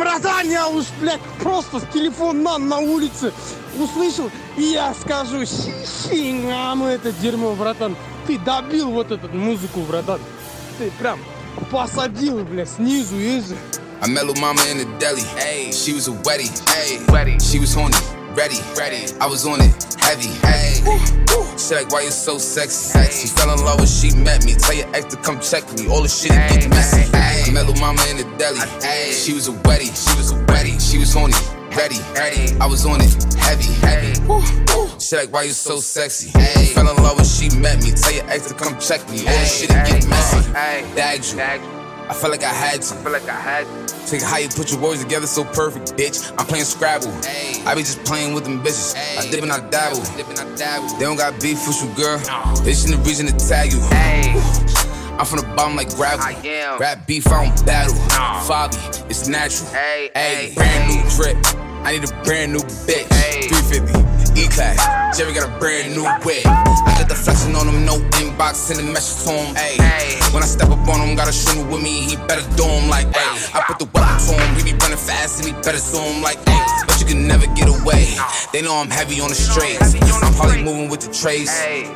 братан, я уж, блядь, просто с телефона на улице услышал, и я скажу, а ну это дерьмо, братан. Ты добил вот эту музыку, братан. Ты прям посадил, блядь, снизу, ниже. I met little mama in the deli. Hey, she was a. Hey, wetty. She was horny, ready, ready. I was on it, heavy. Hey, she like, why you so sexy? Sexy. Fell in love when she met me. Tell your ex to come check me. All the shit hey, get messy. Met little mama in the deli. Hey, she was a wetty. She was a wetty. She was horny, ready, ready. I was on it, heavy, heavy. She like, why you so sexy? Hey, fell in love when she met me. Tell your ex to come check me. All the shit get messy. Bagged you. I felt like I had to. I feel like I had to. Take how you put your words together so perfect, bitch. I'm playing Scrabble. Ay. I be just playing with them bitches. Ay. I dip and I dabble. Dip and I dabble. They don't got beef with you, girl. No. Just in the reason to tag you. Ay. I'm from the bottom like gravel. I am. Rap beef, I don't battle. No. Foggy, it's natural. Hey, brand new drip. I need a brand new bitch. 350. E-Class. Jerry got a brand new whip. I got the flexing on him, no inbox, sending message to him. Ayy, when I step up on him, got a shooter with me, he better do him like, ayy. I put the weapon to him, he be running fast and he better zoom like, ayy. But you can never get away. They know I'm heavy on the straights. I'm probably moving with the trace,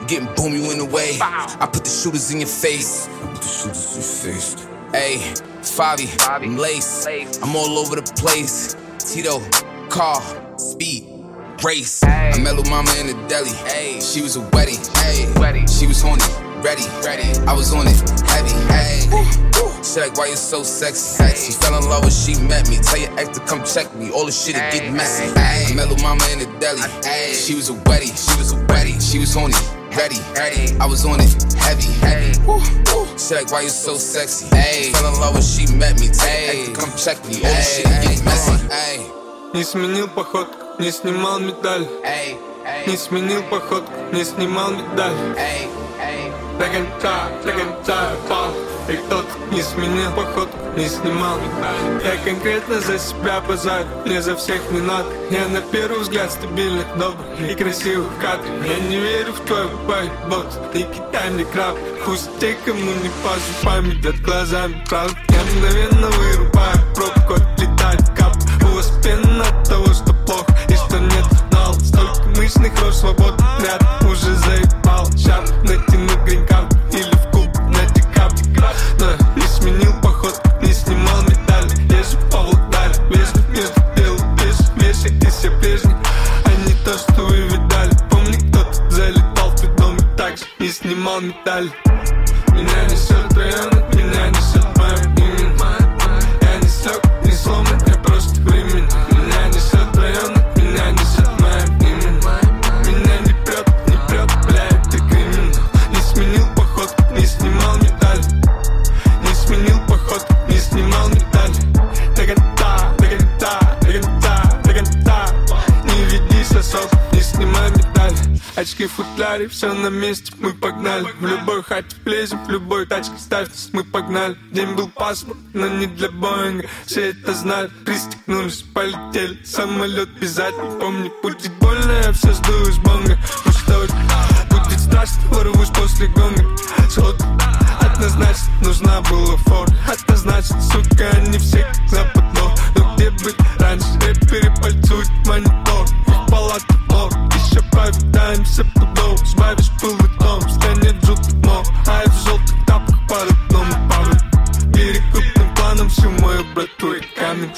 getting boom you in the way. I put the shooters in your face. Put the shooters in your face. Ayy, Favi, I'm lace. I'm all over the place. Tito, car, speed race. Ay. I met little mama in the deli. Ay. She was a wetty. Ay. Wetty. She was horny. Ready. Ready. I was on it. Heavy. Ay. She like, why you so sexy? She fell in love when she met me. Tell your ex to come check me. All the shit it get messy. Ay. I met little mama in the deli. Ay. She was a wetty. She was a wetty. She was horny. Ready, ready, I was on it, heavy, heavy. She like, why you so sexy? Ay. Fell in love when she met me. Tell your ex to come check me. All the shit get messy. Ay. Не сменил походку Не снимал медаль. Не сменил поход, не снимал медаль. До конца, до конца пал И кто-то не сменил поход, не снимал медаль. Я конкретно за себя базарю, не за всех не надо. Я на первый взгляд стабильных, добрых и красивых кадров Я не верю в твой бокс и китайный краб. Пусть те, кому не по зубам, идет глазами правда. Я мгновенно вырубаю пробку, отлетает Мышных рож, свободный ряд уже заебал Сейчас натяну гринкап или в куб на декап Но не сменил поход, не снимал медаль Езжу по Володаре, вежлив между дел Вешай, вешай и все прежний, а не то, что вы видали. Помни, кто-то залетал в твой дом и так же не снимал медаль все на месте, мы погнали. В любой хате влезем, в любой тачке ставьтесь, мы погнали День был пасмурный, но не для Боинга. Все это знали, пристегнулись, полетели. Самолет обязательно, помни, будет больно, я все сдую из бонга. Ну будет страшно, ворвусь после гонга. Сход, однозначно нужна была фора Однозначно, сука, они все как запад но где быть раньше, рэперы пальцуют монитор Их палата мор, еще повидаемся пудов Сбавишь пыл и том, станет желтый мор А я в желтых тапках под окном и павлю Перекупным планом всю мою брату и камень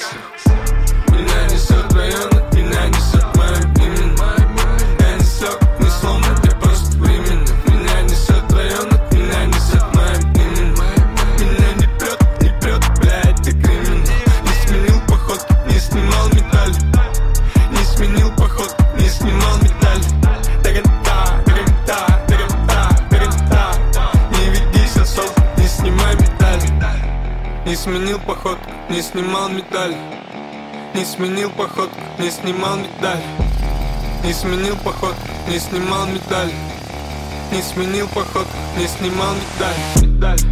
Не сменил поход, не снимал медаль. Не сменил поход, не снимал медаль. Не сменил поход, не снимал медаль. Не сменил поход, не снимал медаль. Медаль,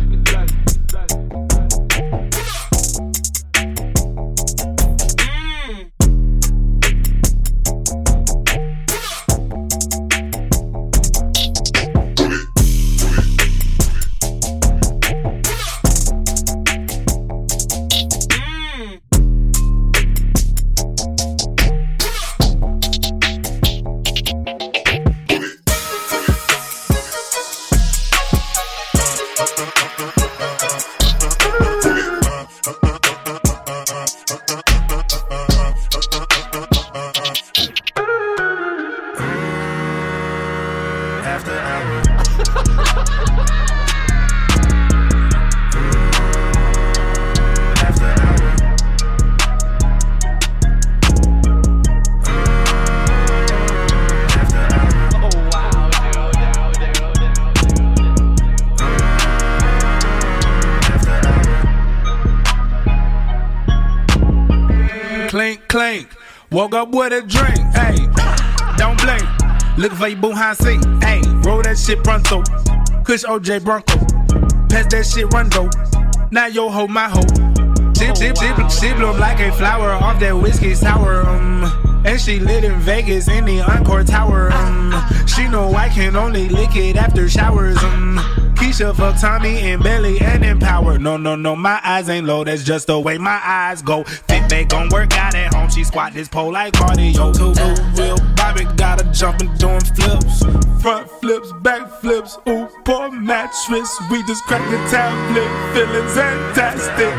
Kush OJ Bronco, pass that shit run rondo. Now yo ho my ho. She, she, she, she bloom like a flower off that whiskey sour. Um, and she lit in Vegas in the Encore Tower. Um, she know I can only lick it after showers. Um, Keisha fuck Tommy and Belly and Empower. No, no, no, my eyes ain't low. That's just the way my eyes go. Fit back gon' work out at home. She squat this pole like cardio. Two real Bobby got her jumping doing flips. Front flips, back flips. Ooh, poor mattress. We just cracked the tablet. Feeling fantastic.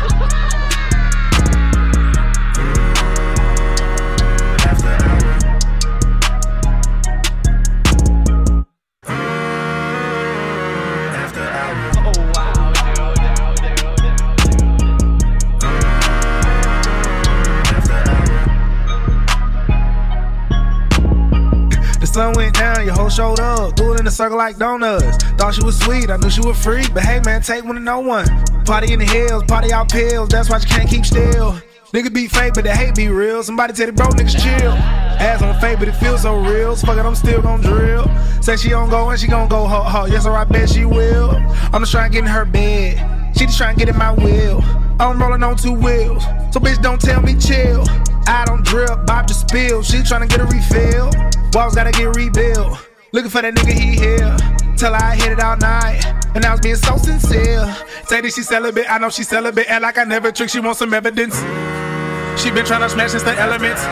your whole showed up. Do it in a circle like donuts. Thought she was sweet, I knew she was free. But hey, man, take one to no one. Party in the hills, party out pills. That's why you can't keep still. Nigga be fake, but the hate be real. Somebody tell the bro niggas chill. Ass on fake, but it feels so real. So fuck it, I'm still gon' drill. Say she gon' go and she gon' go ho ho. Yes, or I bet she will. I'm just trying to get in her bed. She just trying to get in my wheel. I'm rolling on two wheels. So bitch, don't tell me chill. I don't drip, Bob just spill. She trying to get a refill. Walls gotta get rebuilt. Looking for that nigga, he here. Till I hit it all night. And I was being so sincere. Say that she celibate, I know she celibate. And like I never trick, she wants some evidence. She been trying to smash since the elements.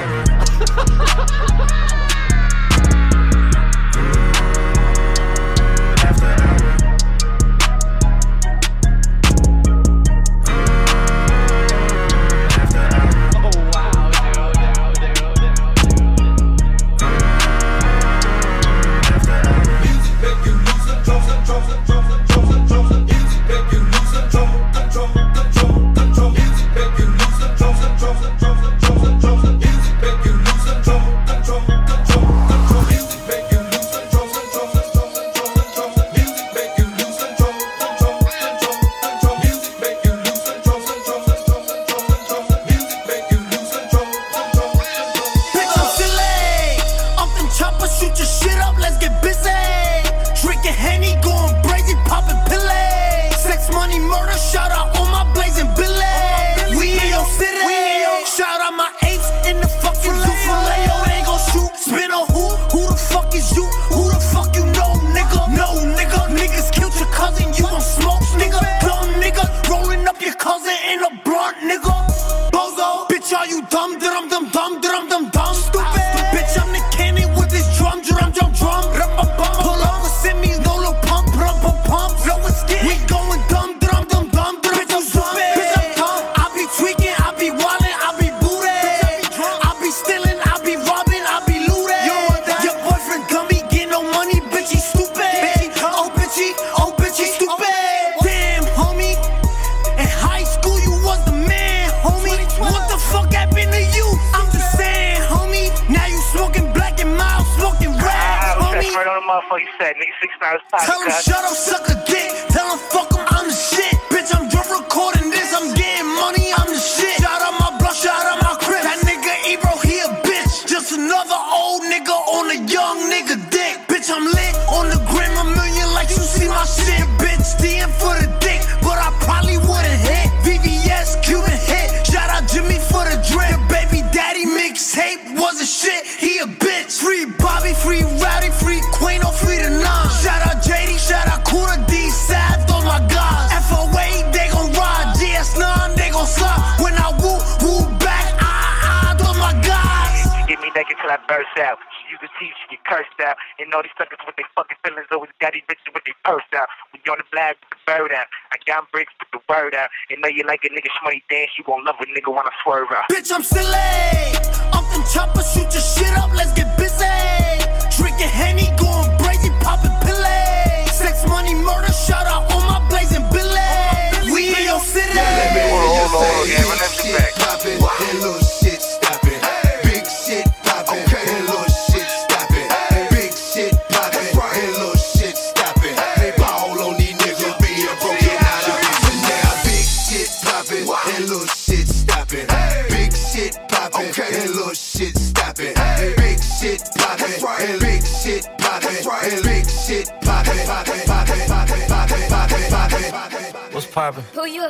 Know you like a nigga shmoney dance, you gon' love a nigga wanna swerve out. Bitch, I'm silly.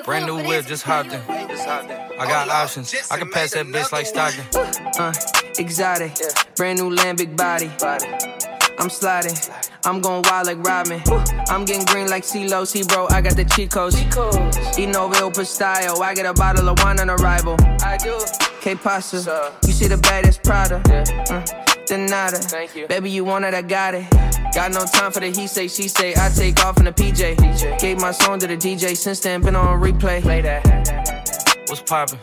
Brand new whip, just hopped in. I got options. I can pass that bitch like Stockton. Uh, exotic, brand new land, big body. I'm sliding. I'm going wild like Robin. I'm getting green like CeeLo, see bro, I got the cheat codes. Eating over El style. I get a bottle of wine on arrival. I do. K pasta, you see the baddest Prada. Uh, then nada. Thank you. Baby, you want it, I got it. Got no time for the he say, she say. I take off in the PJ. PJ. Gave my song to the DJ, since then been on replay. Play that. What's poppin'?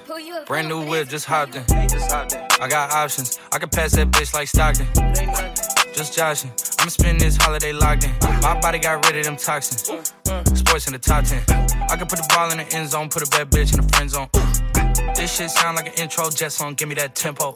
Brand new whip, just hopped in. I got options. I can pass that bitch like Stockton just joshing. I'ma spend this holiday locked in. My body got rid of them toxins. Sports in the top 10. I can put the ball in the end zone, put a bad bitch in the friend zone. This shit sound like an intro jet song, give me that tempo.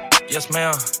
Yes, ma'am.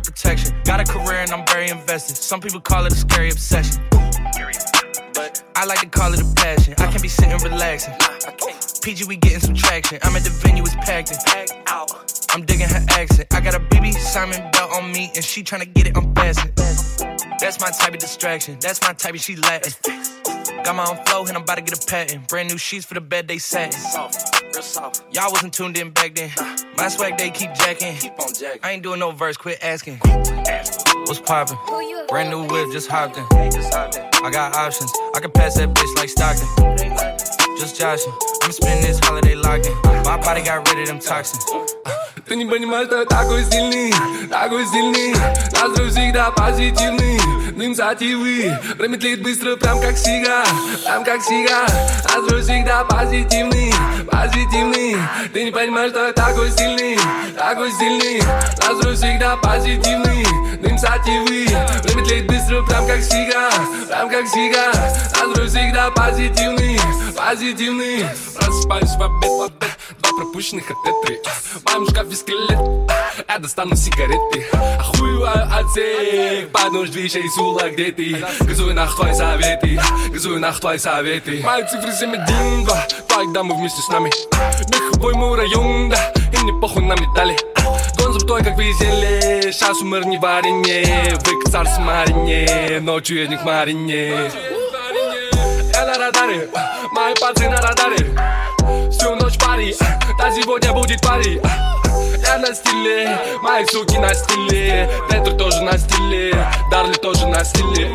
protection. Got a career and I'm very invested. Some people call it a scary obsession. But I like to call it a passion. I can be sitting relaxing. PG, we getting some traction. I'm at the venue, it's packed in. I'm digging her accent. I got a BB Simon belt on me, and she tryna get it unfastened. That's my type of distraction. That's my type of she Latin. Got my own flow, and I'm about to get a patent. Brand new sheets for the bed, they satin. Y'all wasn't tuned in back then. My swag, they keep jacking. I ain't doing no verse, quit asking. What's poppin'? Brand new whip, just hopped in. I got options. I can pass that bitch like Stockton. Just joshing. I'm spending this holiday locked in. My body got rid of them toxins. Uh-huh. Ты не понимаешь, что я такой сильный, такой сильный. Настрой всегда позитивный, инициативы. Время тлеет быстро, прям как сига, прям как сига Настрой всегда позитивный, позитивный. Ты не понимаешь, что я такой сильный, такой сильный. Настрой всегда позитивный, инициативы. Время тлеет быстро, прям как сига, прям как сига Настрой всегда позитивный, позитивный. Просыпаюсь в обед, в обед пропущенных от Т3 В моем шкафе скелет Я достану сигареты. Охуеваю от всех Под нож движей сула, где ты? Газую нах твои советы Газую нах твои советы. Мои цифры 7, 1, 2 Твоих дамы вместе с нами. Меховой мой район, да И мне похуй на медали Гон зубтой, как веселье Сейчас умер не варенье Вык царь с марине Ночью я не к марине. Я на радаре Мои пальцы на радаре. Ночь пари, да сегодня будет пари. Я на стиле, мои суки на стиле. Петр тоже на стиле, Дарли тоже на стиле.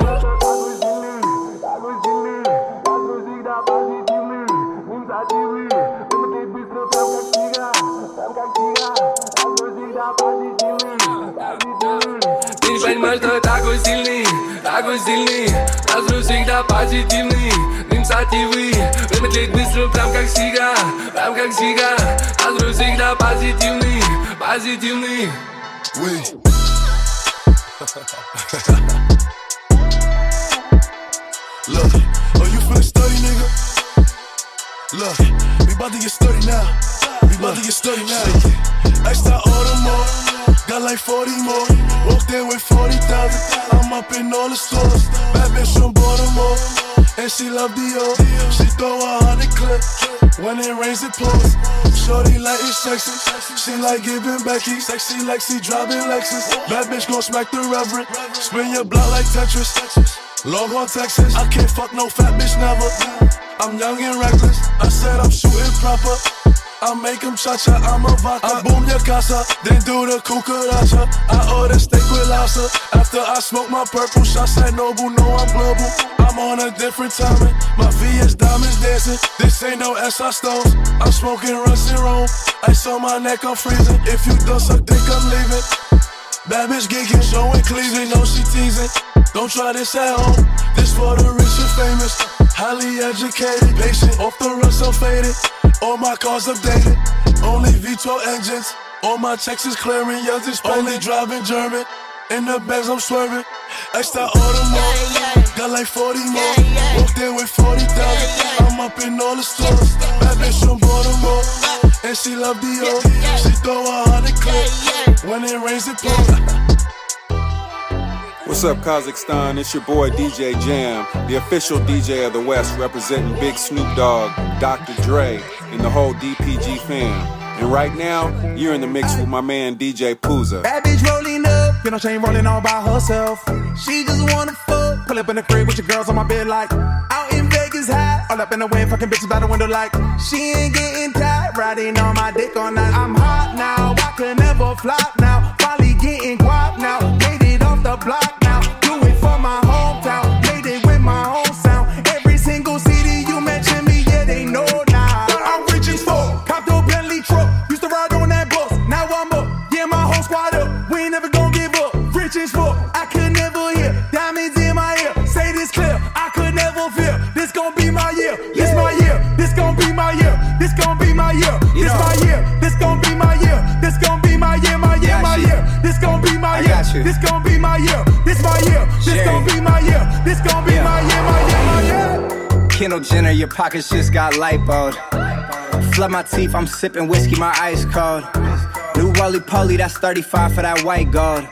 Ты не понимаешь, что я такой сильный, такой сильный. Настрой всегда позитивный, инициативы Время тлеет быстро, прям как сига, прям как сига Настрой всегда позитивный, позитивный Oui. Look, oh, you finna study, nigga? Look, we about to get study now. We about to get study now. Extra order more, got like 40 more. Walked in with 40,000. I'm up in all the stores. Bad bitch from Baltimore. And she love Dior. She throw a hundred clip. When it rains, it pours. Shorty like it's sexy. She like giving Becky. Sexy like she driving Lexus. Bad bitch gon' smack the reverend. Spin your block like Tetris. Log on Texas. I can't fuck no fat bitch never. I'm young and reckless. I said I'm shooting proper. I make him cha-cha, I'm a vodka. I boom your casa, then do the cucaracha. I order steak with lobster. After I smoke my purple shots at Noble, know I'm global. I'm on a different timing. My VS diamonds dancing. This ain't no SR stones. I'm smoking rusty Rome. Ice on my neck, I'm freezing. If you don't suck dick, I'm leaving. Bad bitch geeking, showing cleavage, know she teasing. Don't try this at home. This for the rich and famous. Highly educated, patient, off the run, so faded. All my cars updated, only V12 engines. All my checks is clearing, yours is only driving German. In the bags I'm swerving, extra Audemars. Got like 40 more. Walked in with 40,000. I'm up in all the stores. Bad bitch from Baltimore, and she love Dior. She throw a hundred clips when it rains it pours. What's up, Kazakhstan? It's your boy DJ Jam, the official DJ of the West, representing Big Snoop Dogg, Dr. Dre, and the whole DPG fam. And right now, you're in the mix with my man DJ PUZA. Bad bitch rolling up, you know she ain't rolling all by herself. She just wanna fuck, pull up in the crib with your girls on my bed like out in Vegas high, all up in the wind, fucking bitches by the window like she ain't getting tired, riding on my dick all night. I'm hot now, I can never flop now, This gon' be my year. This my year. This gon' be my year. This gon' be my year, my year, my year. Kendall Jenner, your pockets just got lipoed. Flood my teeth, I'm sipping whiskey, my ice cold. New roly poly, that's 35 for that white gold.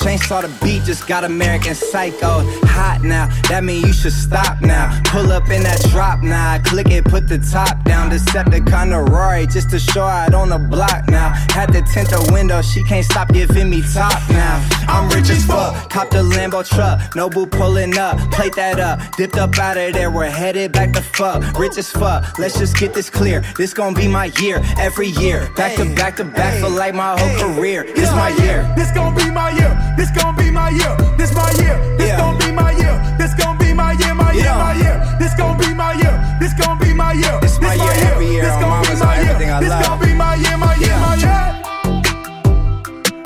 Chainsaw the beat, just got American Psycho. Hot now, that mean you should stop now. Pull up in that drop now, click it, put the top down. Decepticon to Rory, just to show out on the block now. Had to tint the window, she can't stop giving me top now. I'm rich as fuck, cop the Lambo truck. Noble pulling up, plate that up. Dipped up out of there, we're headed back to fuck. Rich as fuck, let's just get this clear. This gon' be my year, every year. Back to back to back for like my whole career. This my year. This gon' be my year. This gon' be my year. This my year. This yeah. gon' be my year. This gon' be my year. My year. My year. This gon' be my year. This gon' be my year. This my year. Every year. This gon' be my year. This gon' be my year. My year. My year.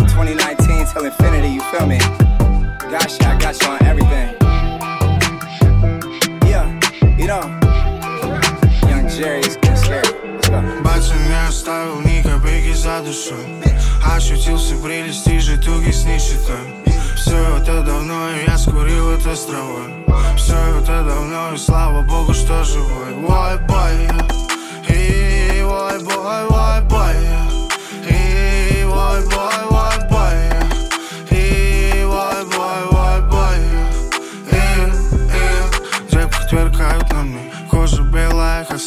2019 till infinity. You feel me? Got you. I got you on everything. Yeah. You know. Young Jerry is scared. Батя не оставил ни копейки за душу Ощутился прелести житуги с нищетой. Все это давно, и я скурил это с травой. Все это давно, и слава богу, что живой. Ой, бой, и ой, бой, ой, бой. И ой, бой, Кожа белая, как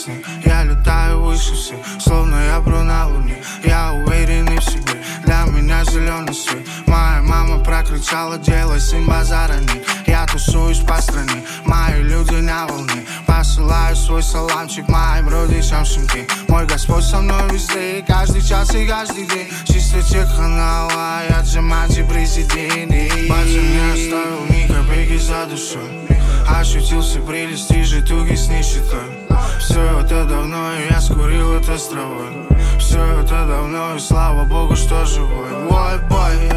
Я летаю выше всех Словно я бру на луне. Я уверенный в себе Для меня зеленый свет. Моя мама прокричала, делай сын базара нет Я тусуюсь по стране, мои люди на волне. Посылаю свой саламчик моим родичам Шимки Мой Господь со мной везде, каждый час и каждый день. Чисто теханала, я Джамати президент Батя не оставил ни копейки за душой Ощутился прелести житуги с нищетой Все это давно, и я скурил это с травой. Все это давно, и слава богу, что живой. Ой, бой,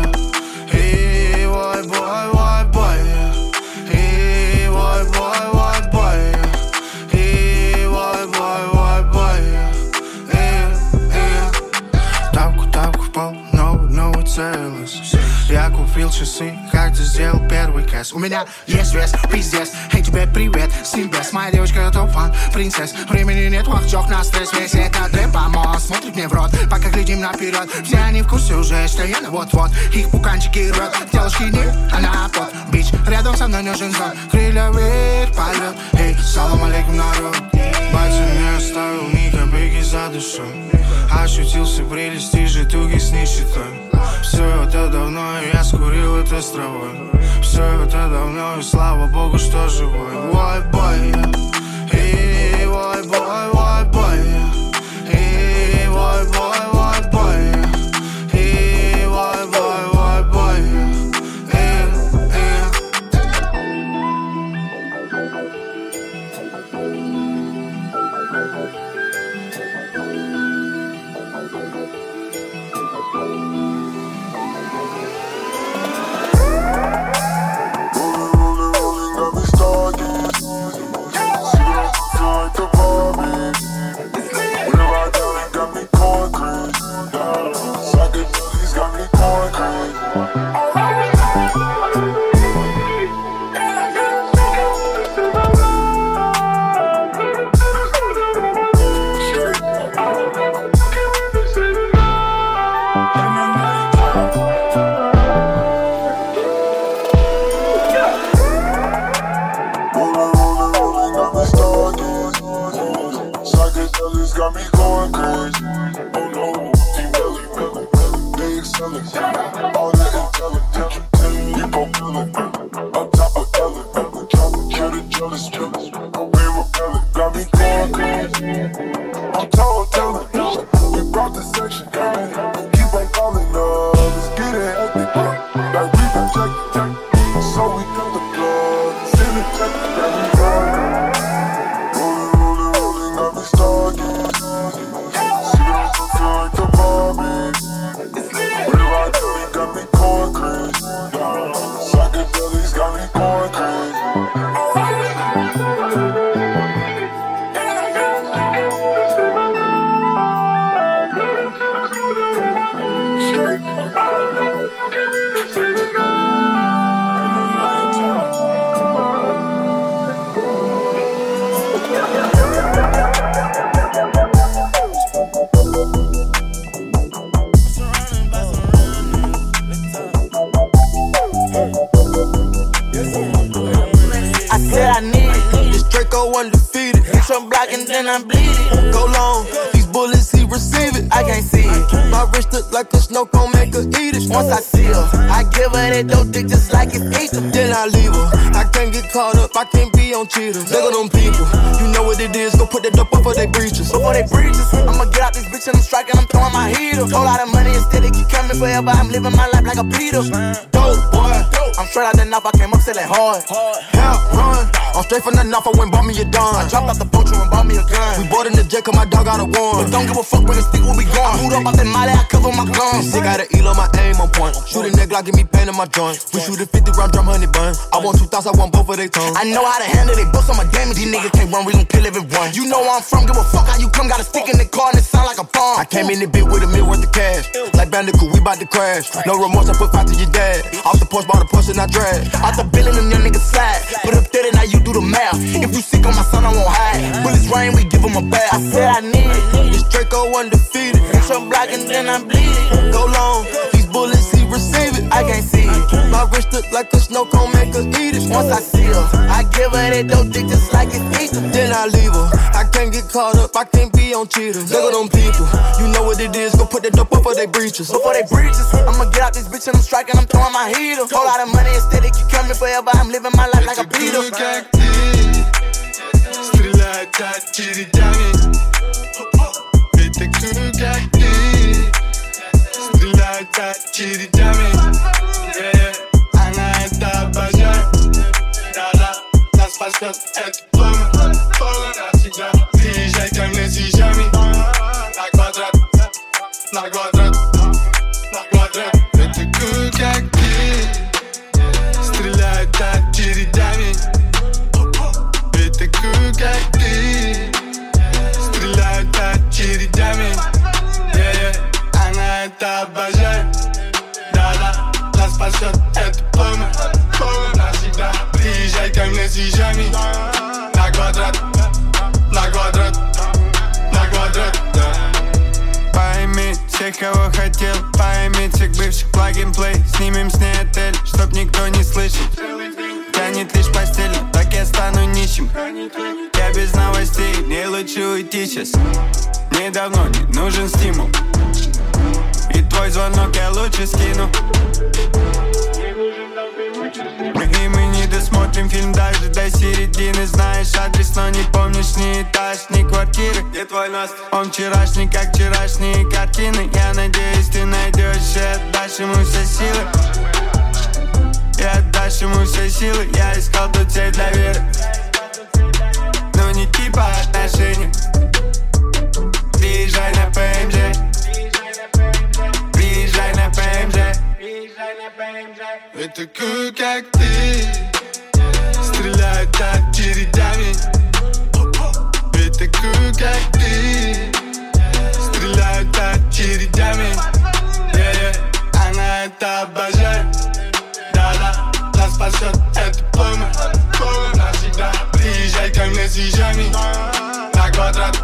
и ой, бой, ой, бой. И ой, бой, ой, бой. И ой, бой, ой, бой. И, и. Тапку, тапку пол, новый, новый целость я купил часы, как ты сделал первый кэс. У меня есть вес, пиздец. Эй, тебе привет, Сильбес Моя девочка это фан, принцесс. Времени нет, вахчок на стресс. Весь этот рэп помог, смотрит мне в рот. Пока глядим наперед Все они в курсе уже, что я на вот-вот. Их пуканчики рот Девушки не, она под Бич, рядом со мной нужен зон Крылья вверх, полет. Эй, салам алейкум, народ. Батя не оставил ни копейки за душой. Ощутился прелести житуги с нищетой Все это давно, и я скурил это с травой. Все это давно, и слава богу, что живой. Ой, бой, и ой, бой, forever. I'm living my life like a Peter. Dope boy, I'm straight out the knife, I came up selling hard. Hell run, I'm straight from the knife, I went bought me a dime. I dropped out the poacher and bought me a gun. We bought in the jet, cause my dog got a warrant. But don't give a fuck when the stick will be gone. I moved up out the molly, I cover my guns. Sick got an eel on my on point. Shoot a nigga, Glock, give me pain in my joint. We shoot a 50 round drum, honey bun. I want two thoughts, I want both of their tongues. I know how to handle they books on my damage. These niggas can't run, we gon' kill everyone. You know where I'm from, give a fuck how you come. Got a stick in the car and it sound like a bomb. I came in the bit with a meal worth of cash. Like Bandicoot, we bout to crash. No remorse, I put five to your dad. Off the porch, bought a push and I drag. Out the billing, them young niggas slide. Put up there, now you do the math. If you sick on my son, I won't hide. Bullets rain, we give him a bath. I said I need it. This Draco undefeated. Some block and then I bleed it. Go long, bullets, he receive it. I can't see it. My wrist look like a snow cone, make her eat it. Once I see her, I give her that dope dick just like it Easter. Then I leave her. I can't get caught up, I can't be on cheaters. Look at them people, you know what it is. Go put that dope up before they breaches. Before they breaches, I'ma get out this bitch and I'm striking, I'm throwing my heater. Whole lot of money instead of you coming forever. I'm living my life like a Peter. Street like that, kitty, damn it. Make the cool Стреляют очередями yeah, yeah. Она это обожает Да-да, нас спасет это пламя Навсегда Приезжай ко мне с вещами На квадрат На квадрат Вещами На квадрат На квадрат На квадрат да. Пойми всех, кого хотел Пойми всех бывших плаг-н-плей Снимем с ней отель, чтоб никто не слышал. Тянет лишь постель, так я стану нищим. Я без новостей, мне лучше уйти сейчас Мне давно не нужен стимул. И твой звонок я лучше скину И мы не досмотрим фильм даже до середины. Знаешь адрес, но не помнишь ни этаж, ни квартиры. Где твой Наст? Он вчерашний, как вчерашние картины. Я надеюсь, ты найдешь и отдашь ему все силы. И отдашь ему все силы. Я искал тут цель для веры. Но не типа отношений. Приезжай на ПМЖ Это круг, как ты Стреляют очередями Это круг, как ты Стреляют очередями yeah, yeah. Она это обожает Да-да, нас спасет это пламя Навсегда Приезжай ко мне с вещами На квадрат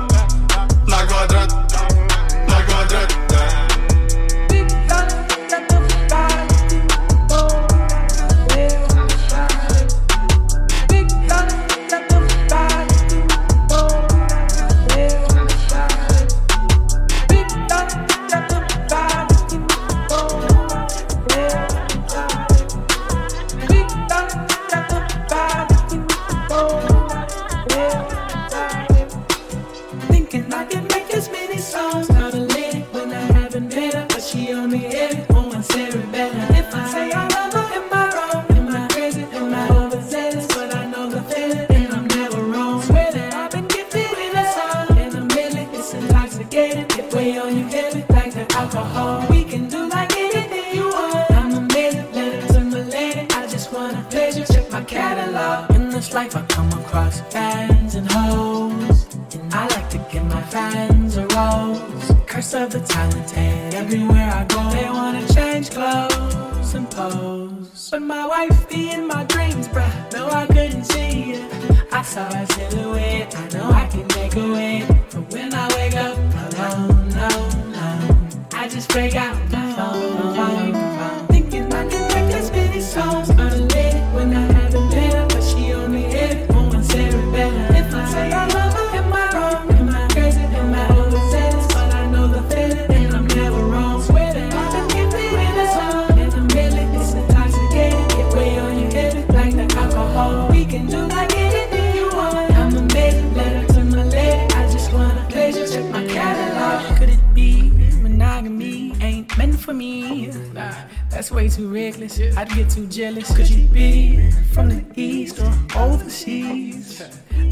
For me. Nah, that's way too reckless. I'd get too jealous. Could you be from the east or overseas?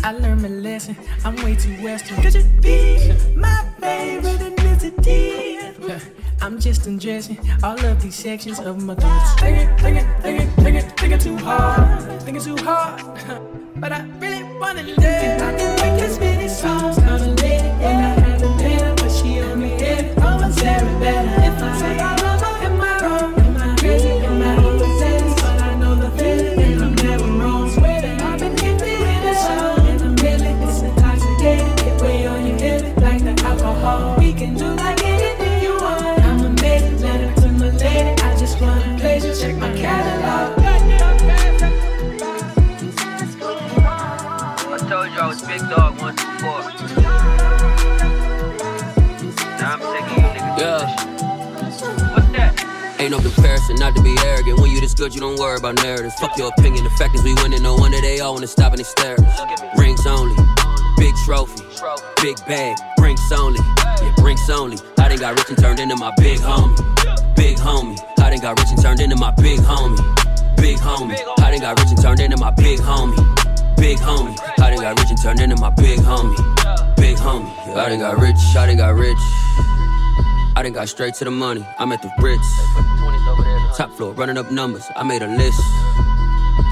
I learned my lesson. I'm way too western. Could you be my favorite ethnicity? I'm just undressing all of these sections of my thoughts. Thinking, thinking, thinking, thinking, thinking too hard. Thinking too hard. But I really wanna live. I can make as many songs. Call a lady when I'm Sarah better. If I Ain't no comparison, not to be arrogant. When you this good, you don't worry about narratives. Fuck your opinion, the fact is we winning. No wonder they all wanna stop and they stare. Rings only, big trophy, big bag, drinks only. Yeah, drinks only. I done got rich and turned into my big homie. Big homie. I done got rich and turned into my big homie. Big homie. I done got rich and turned into my big homie. Big homie. I done got rich and turned into my big homie. Big homie. I done got rich. I done got rich. I done got straight to the money. I'm at the Ritz. Top floor, running up numbers. I made a list.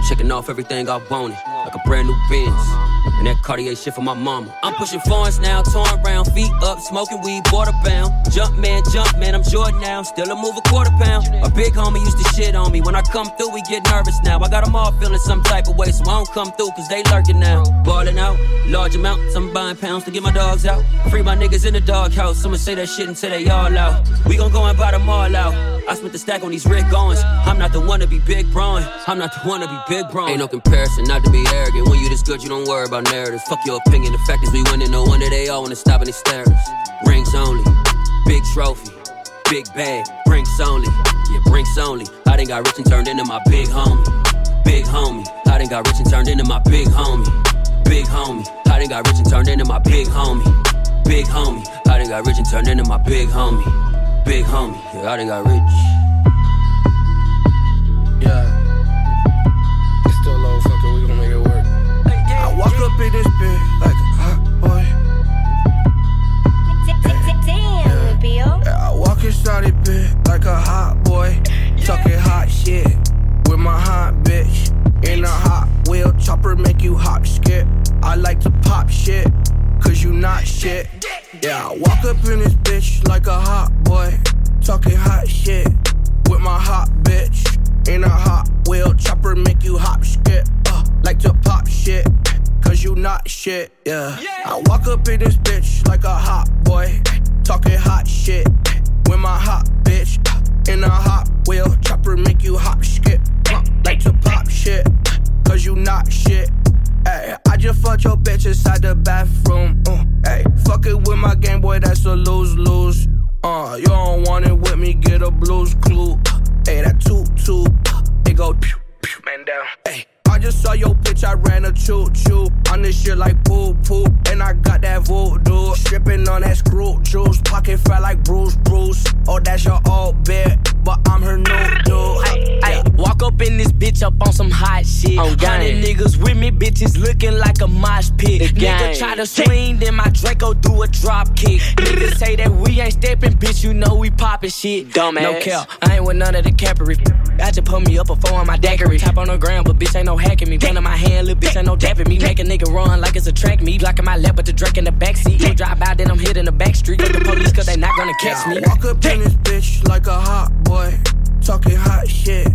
Checking off everything I wanted. Like a brand new Benz. And that Cartier shit for my mama. I'm pushing foreigns now, torn round, feet up, smoking weed, border bound. Jump man, jump man, I'm Jordan now. Still I move a quarter pound. A big homie used to shit on me. When I come through, we get nervous now. I got them all feeling some type of way, so I don't come through, cause they lurking now. Balling out, large amounts, I'm buying pounds to get my dogs out. Free my niggas in the doghouse. I'ma say that shit until they all out. We gon' go and buy them all out. I spent the stack on these Rick Owens. I'm not the one to be big brawn. I'm not the one to be big brawn. Ain't no comparison, not to be arrogant. When you this good, you don't worry about narratives. Fuck your opinion. The fact is we winning. No wonder they all wanna stop and they stare. us. Rings only, big trophy, big bag, drinks only. Yeah, drinks only. I done got rich and turned into my big homie. Big homie. I done got rich and turned into my big homie. Big homie. I done got rich and turned into my big homie. Big homie. I done got rich and turned into my big homie. Big homie. Yeah, I done got rich. I walk up in this bitch like a hot boy. Damn, Bill. Yeah, I walk inside it bitch like a hot boy. Talking hot shit with my hot bitch. In a hot wheel chopper, make you hop skip. I like to pop shit, cause you not shit. Yeah, I walk up in this bitch like a hot boy. Talking hot shit with my hot bitch. In a hot wheel chopper, make you hop skip. Uh, like to pop shit, cause you not shit. Yeah, I walk up in this bitch like a hot boy. Talking hot shit with my hot bitch. In a hot wheel chopper, make you hop skip. Uh, like to pop shit, cause you not shit. Ay, I just fucked your bitch inside the bathroom. Uh, ay, fuck it with my Game Boy, that's a lose lose. Uh, you don't want it with me, get a blues clue. Ay, that toot toot, it go pew pew, man down. Ay, I just saw your bitch, I ran a choo choo. On this shit like poo poo, and I got that voodoo. Stripping on that screw juice, pocket fat like Bruce Bruce. Oh, that's your old bitch. but I'm her new dude. Ay, walk up in this bitch up on some hot shit. Game. Hundred niggas with me, bitches looking like a mosh pit. Nigga try to swing, then my Draco do a drop kick. Niggas say that we ain't stepping, bitch, you know we poppin' shit. Dumbass. No cap, I ain't with none of the cappery. I just put me up a four on my daiquiri. Tap on the ground, but bitch ain't no hacking me. Gun in my hand, little bitch ain't no dapping me. Make a nigga run like it's a track meet. Blocking my lap, but the Drake in the backseat. No drive by, then I'm hitting the back street. With the police, cause they not gonna catch me. Walk up in this bitch like a hot boy. Talking hot shit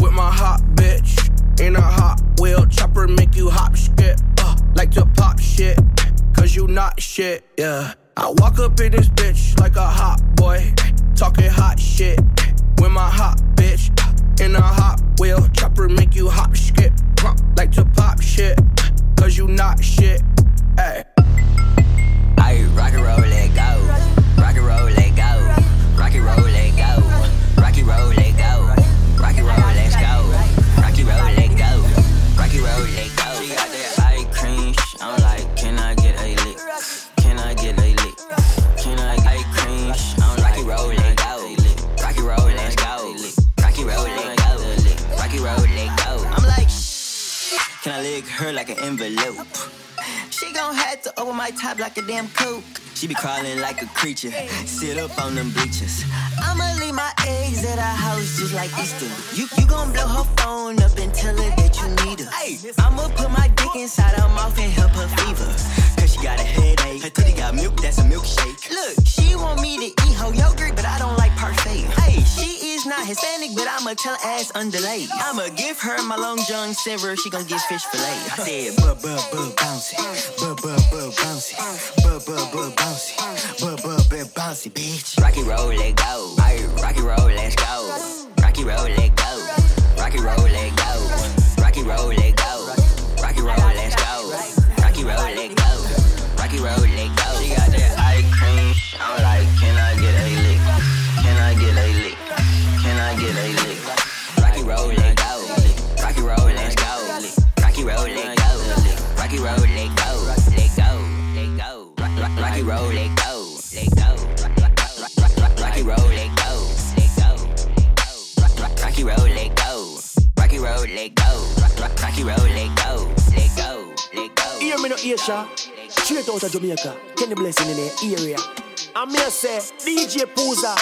with my hot bitch. In a hot wheel chopper, make you hop skip. Uh, like to pop shit, cause you not shit, yeah. I walk up in this bitch like a hot boy. Talking hot shit with my hot bitch. In a hot wheel chopper, make you hop skip. Uh, like to pop shit, cause you not shit, ayy. I rock and roll, let go. Rock and roll, let go. Rock and roll, let go. Rocky roll, let go. Rocky roll, let's go. Rocky roll, let go. Rocky roll, let go. Her like an envelope. She gon' have to open my top like a damn coke. She be crawling like a creature, sit up on them bleachers. I'ma leave my eggs at her house just like Easter. You you gon' blow her phone up and tell her that you need her. I'ma put my dick inside her mouth and help her fever. Got a headache. Her titty got milk, that's a milkshake. Look, she want me to eat her yogurt, but I don't like parfait. Hey, she is not Hispanic, but I'ma tell her ass underlay. I'ma give her my long john silver, she gon' get fish fillet. I said, buh, buh, buh, bouncy. Buh, buh, buh, bouncy. Buh, buh, buh, bouncy. Buh, buh, buh, bouncy, bitch. Rocky roll, let go. Aye, Rocky roll, let's go. Rocky roll, let go. Rocky roll, let go. Rocky roll, let go. Rocky roll, let's go. Rocky roll, let go. Out of Jamaica. Kenny Blessing in the area. I'm here say DJ PUZA,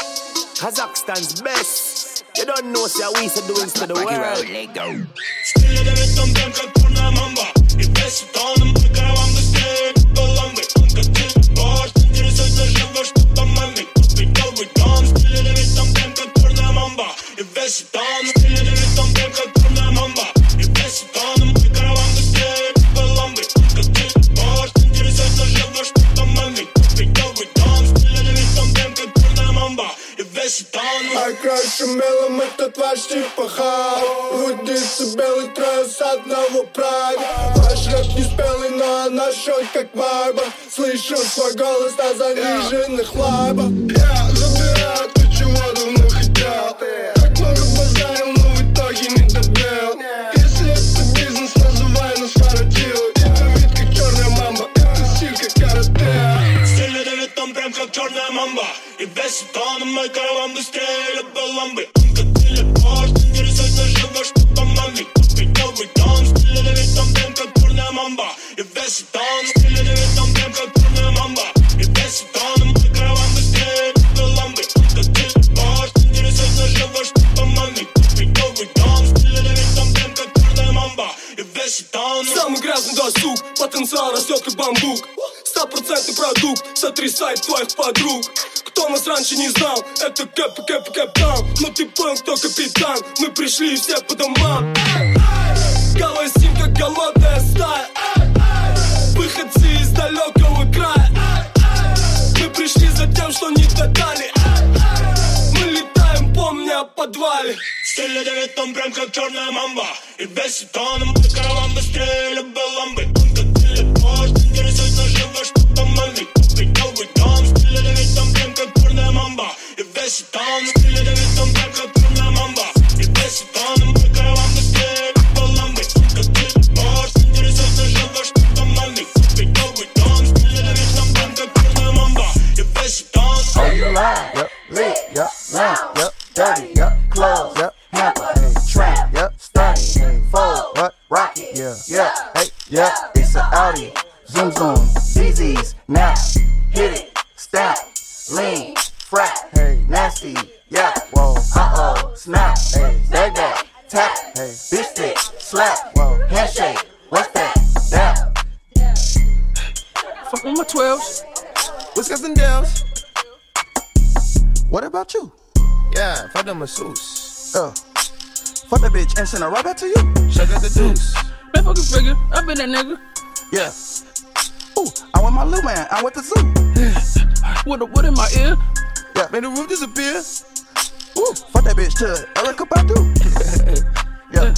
Kazakhstan's best. You don't know, say we say doings to the world. roll, типа хай Рудится белый тресс одного прайда Ваш рэп не спелый, но наш он как вайба Слышу свой голос на заниженных лайбах Я забираю то, чего давно хотел? Так много базарил, но в не добил. Если это бизнес, называй нас воротилой Тебя вид как черная мамба, это стиль как карате Стреляли ритм прям как черная мамба. И весь тоном мой караван быстрее любой ламбы потенциал растет как бамбук. Стопроцентный продукт, сотрясает твоих подруг. Кто нас раньше не знал, это Кэп, Кэп, Кэптан Но ты понял, кто капитан, мы пришли все по домам. Голосим, как голодная стая Выходцы из далекого летаем, помни о подвале Стреляли ритм прям как черная мамба И весь тоном мой караван быстрее любой ламбы Он как телепорт, интересует на живо, что по маме Купить новый дом Стреляли ритм прям как черная мамба И весь тоном Стреляли ритм прям как черная мамба И весь тоном мой караван быстрее любой ламбы Он как телепорт, интересует на живо, что по маме Купить новый дом Стреляли ритм прям как черная мамба И весь тоном Oh, you lying? Yep, lit, yep, lamp, yep, dirty, yep, clothes, yep, hamper, hey, trap, yep, stunning, fold, what, rocket, yeah, yeah, hey, yeah, it's a Audi, zoom zoom, ZZs, now, hit it, stamp, lean, frat, hey, nasty, yeah, whoa, uh oh, snap, hey, bag that, tap, hey, bitch stick, slap, whoa, handshake, what's that, dap, Fuck with my 12s, whiskers and dells. What about you? Yeah, fuck the masseuse. Uh, fuck that bitch and send her right back to you. Check out the deuce. Man, fucking figure, I been that nigga. Yeah. Ooh, I want my little man. I went to zoo. With a wood in my ear. Yeah. Made the roof disappear. Ooh, fuck that bitch to Erykah Badu. yeah.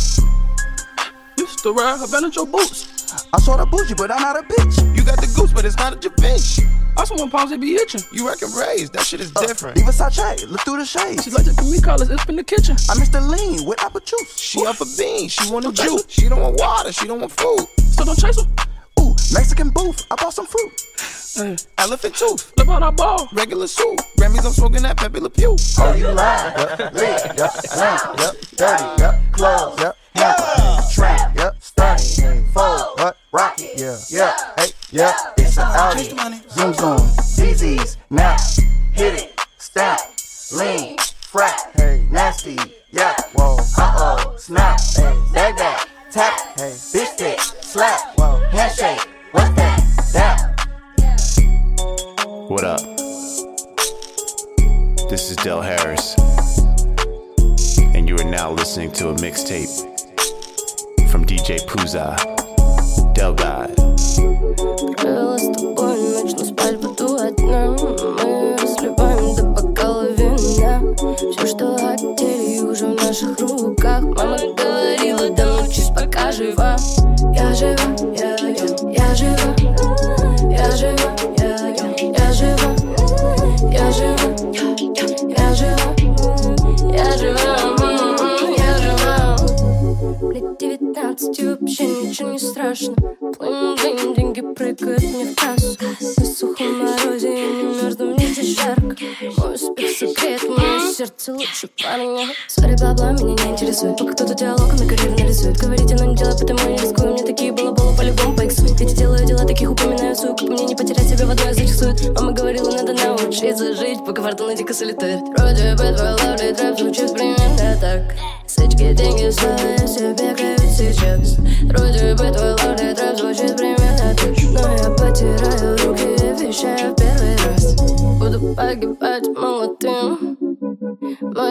Used to ride Havana Joe boots. I saw the bougie, but I'm not a bitch. You got the goose, but it's not a Javinci. I some one pounds they be itching. You reckon raised? That shit is uh, different. Even Versace, look through the shades. She like to give me colors, it's in the kitchen. I miss the lean with apple juice. She up for beans, she want a juice. She don't want water, she don't want food. So don't chase her. Ooh, Mexican booth. I bought some fruit. Hey, elephant tooth. Look out that ball. Regular suit. Grammys, I'm smoking that Pepe Le Pew. Oh, you lying? Yep, lit, yep, lamp, yep, dirty, yep, clothes, yep, hamper, trap, yep, stunning, hey, fold, rock. It, yeah, yeah, hey, yeah, it's an Audi. Zoom zoom, ZZ's, now, hit it, stamp, lean, frat, hey, nasty, yeah, whoa, uh oh, snap, hey, bag that, tap, hey, bitch stick, slap, whoa, handshake, what's that, that. What up? This is Del Harris, and you are now listening to a mixtape. from DJ PUZA, Del God. Парня Сори, бла-бла, меня не интересует. Пока кто-то диалогом на карьеру нарисует Говорите, но не делай, потому я не рискую. Мне такие было-было по-любому поиксуют. Эти делаю дела, таких упоминаю, сука Как мне не потерять себя в одной из этих сует. Мама говорила, надо научиться жить Пока фортуна дико солитует. Вроде бы твой ловли трэп звучит примерно так. Сычки, деньги, слава, я себе бегаю сейчас. Вроде бы твой ловли трэп звучит примерно так. Но я потираю руки вещаю в первый раз. Буду погибать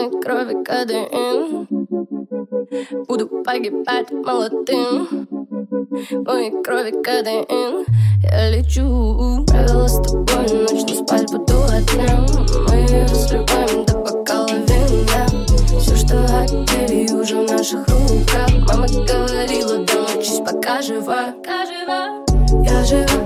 Моей крови кадеин Буду погибать молодым. Моей крови кадеин Я лечу. Правила с тобой ночь, но спать буду одна Мы разливаем до бокала вина Все, что хотели, уже в наших руках. Мама говорила, да научись, пока жива. Я жива,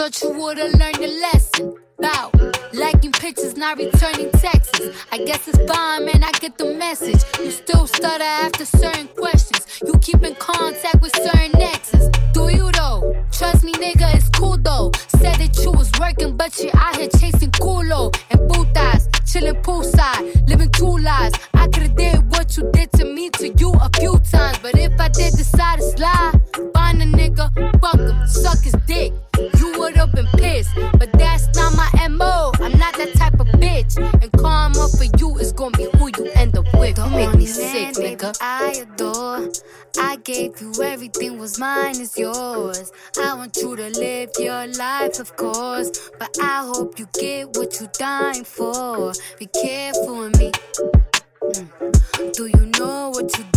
thought you would've learned your lesson. About liking pictures, not returning texts. I guess it's fine, man, I get the message. You still stutter after certain questions. Hope you get what you dying for. Be careful with me. Mm. Do you know what you're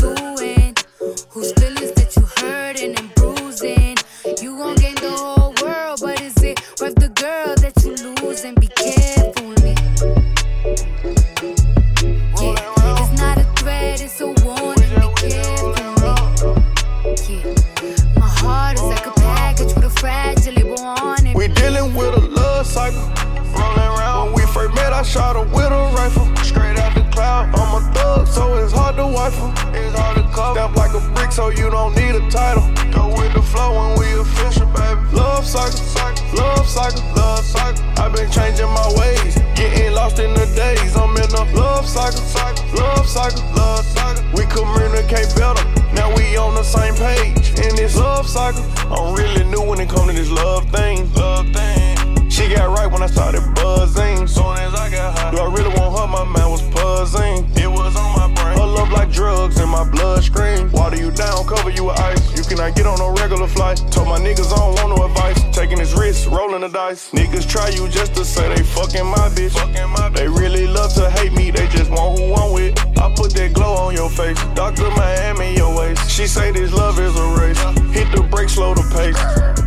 her. It's hard to cover. Step like a brick, so you don't need a title. Go with the flow when we official, baby. Love cycle, love cycle, love cycle. I've been changing my ways, getting lost in the days. I'm in a love cycle, love cycle, love cycle. We communicate better. Now we on the same page in this love cycle. I'm really new when it come to this love thing. Love thing. She got right when I started buzzing. Soon as I got high, do I really want her? My mind was buzzing. Drugs in my bloodstream. Water you down, cover you with ice. You cannot get on no regular flight. Told my niggas I don't want no advice. Taking his risk, rolling the dice. Niggas try you just to say they fucking my bitch. fucking my They really love to hate me, they just want who I'm with. I put that glow on your face. Dr. Miami, your waist. She say this love is a race. Hit the brakes, slow the pace.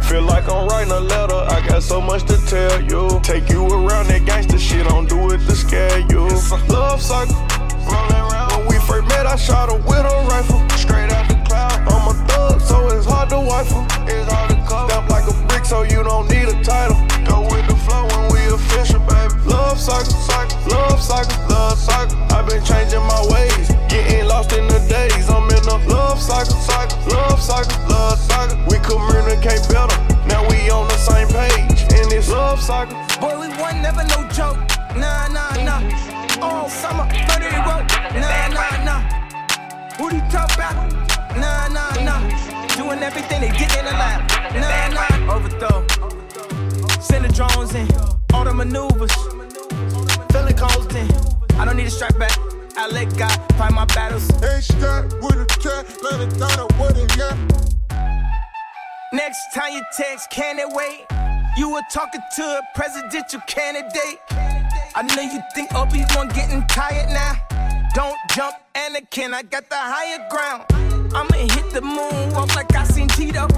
Feel like I'm writing a letter. I got so much to tell you. Take you around that gangster shit. Don't do it to scare you. Love cycle. I shot her with a rifle, straight out the cloud. I'm a thug, so it's hard to wife her. It's hard to cover. Step like a brick, so you don't need a title. Go with the flow when we official, baby. Love cycle, cycle, love cycle, love cycle. I've been changing my ways, getting lost in the days. I'm in a love cycle, cycle, love cycle, love cycle. We communicate better, now we on the same page. In this love cycle. Boy, we one never no joke. Nah, nah, nah. All summer, 30 rope. Nah, nah, nah. Who do you talk about? Nah, nah, nah. Doing everything they did in the lab. Nah, nah. Overthrow. Send the drones in. All the maneuvers. Feeling cold in. I don't need a strike back. I let God fight my battles. Ain't shot with a cat, let it down, I wouldn't. Next time you text, can it wait? You were talking to a presidential candidate. I know you think Obi-Wan getting tired now. Don't jump Anakin, I got the higher ground. I'ma hit the moon, walk like I seen Tito.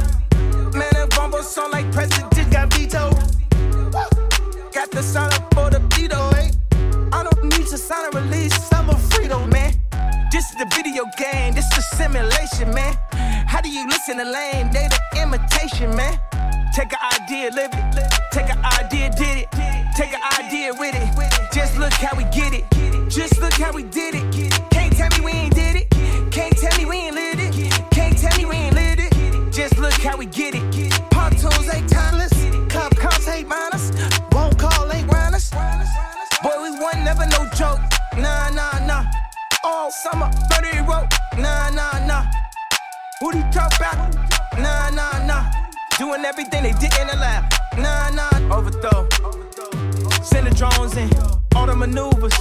Man, a bumble song like president got veto. Got the sign up for the veto, eh? I don't need to sign a release, I'm a freedom, man. This is the video game, this is simulation, man. How do you listen to lame? They the imitation, man. Take an idea, live it. Take an idea, did it. Take an idea with it. Just look how we get it. Just look how we did it. We get it. Pontoons ain't timeless. Cop cops hate minus. Won't call ain't runners. Boy, we won, never no joke. Nah, nah, nah. All summer, 30 rope. Nah, nah, nah. Who you talk about? Nah, nah, nah. Doing everything they did in the lab. Nah, nah, overthrow. Send the drones in, all the maneuvers.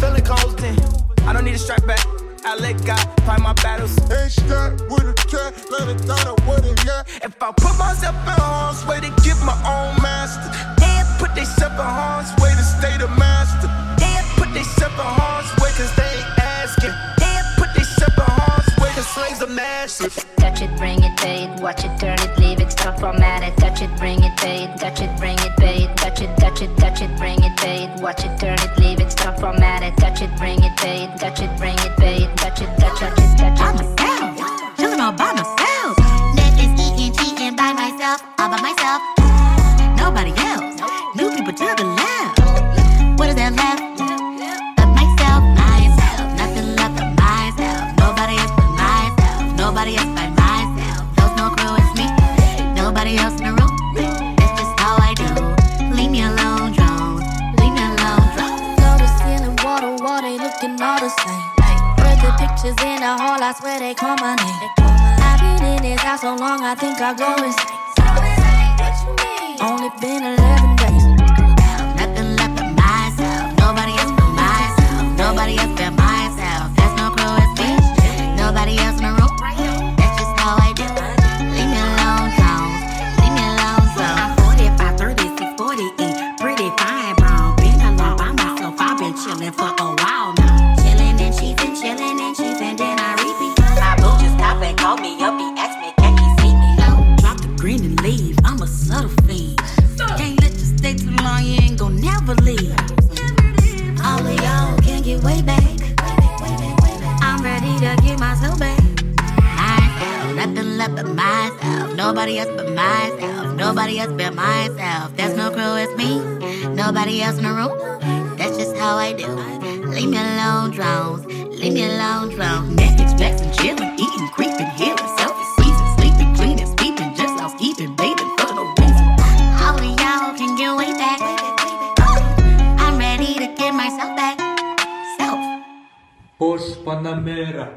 Feeling constant. I don't need a strap back. I let God fight my battles. Hey, start with a cat, let it what it yeah. If I put myself in harm's way to get my own master, they put themselves in harm's way to stay the master. They put themselves in harm's way cause they ain't asking. They put themselves in harm's way cause slaves are massive. Touch it, bring it, pay it, watch it, turn it, leave it, stop, format it. Touch it, bring it, pay it, touch it, bring it, pay it, touch it, touch it, touch it, bring it, pay it, watch it, turn it, leave it, stop, format it. Touch it, bring it, pay it, touch it, bring it, pay it, touch it, touch it, touch it, touch it. myself, chillin' all by myself. Live is eating, cheating by myself, all by myself. Nobody else. New people to the left. I swear they call my name. I've been in this house so long, I think I go insane. Only been 11 Nobody else in the room. That's just how I do. Leave me alone, drones. Leave me alone, drones. Netflix, flexing, chillin', eating, creeping, healing, selfie season, sleeping, cleaning, sleeping, just housekeeping, bathing for no reason. All of y'all can get way back. I'm ready to get myself back. Self. Porsche Panamera,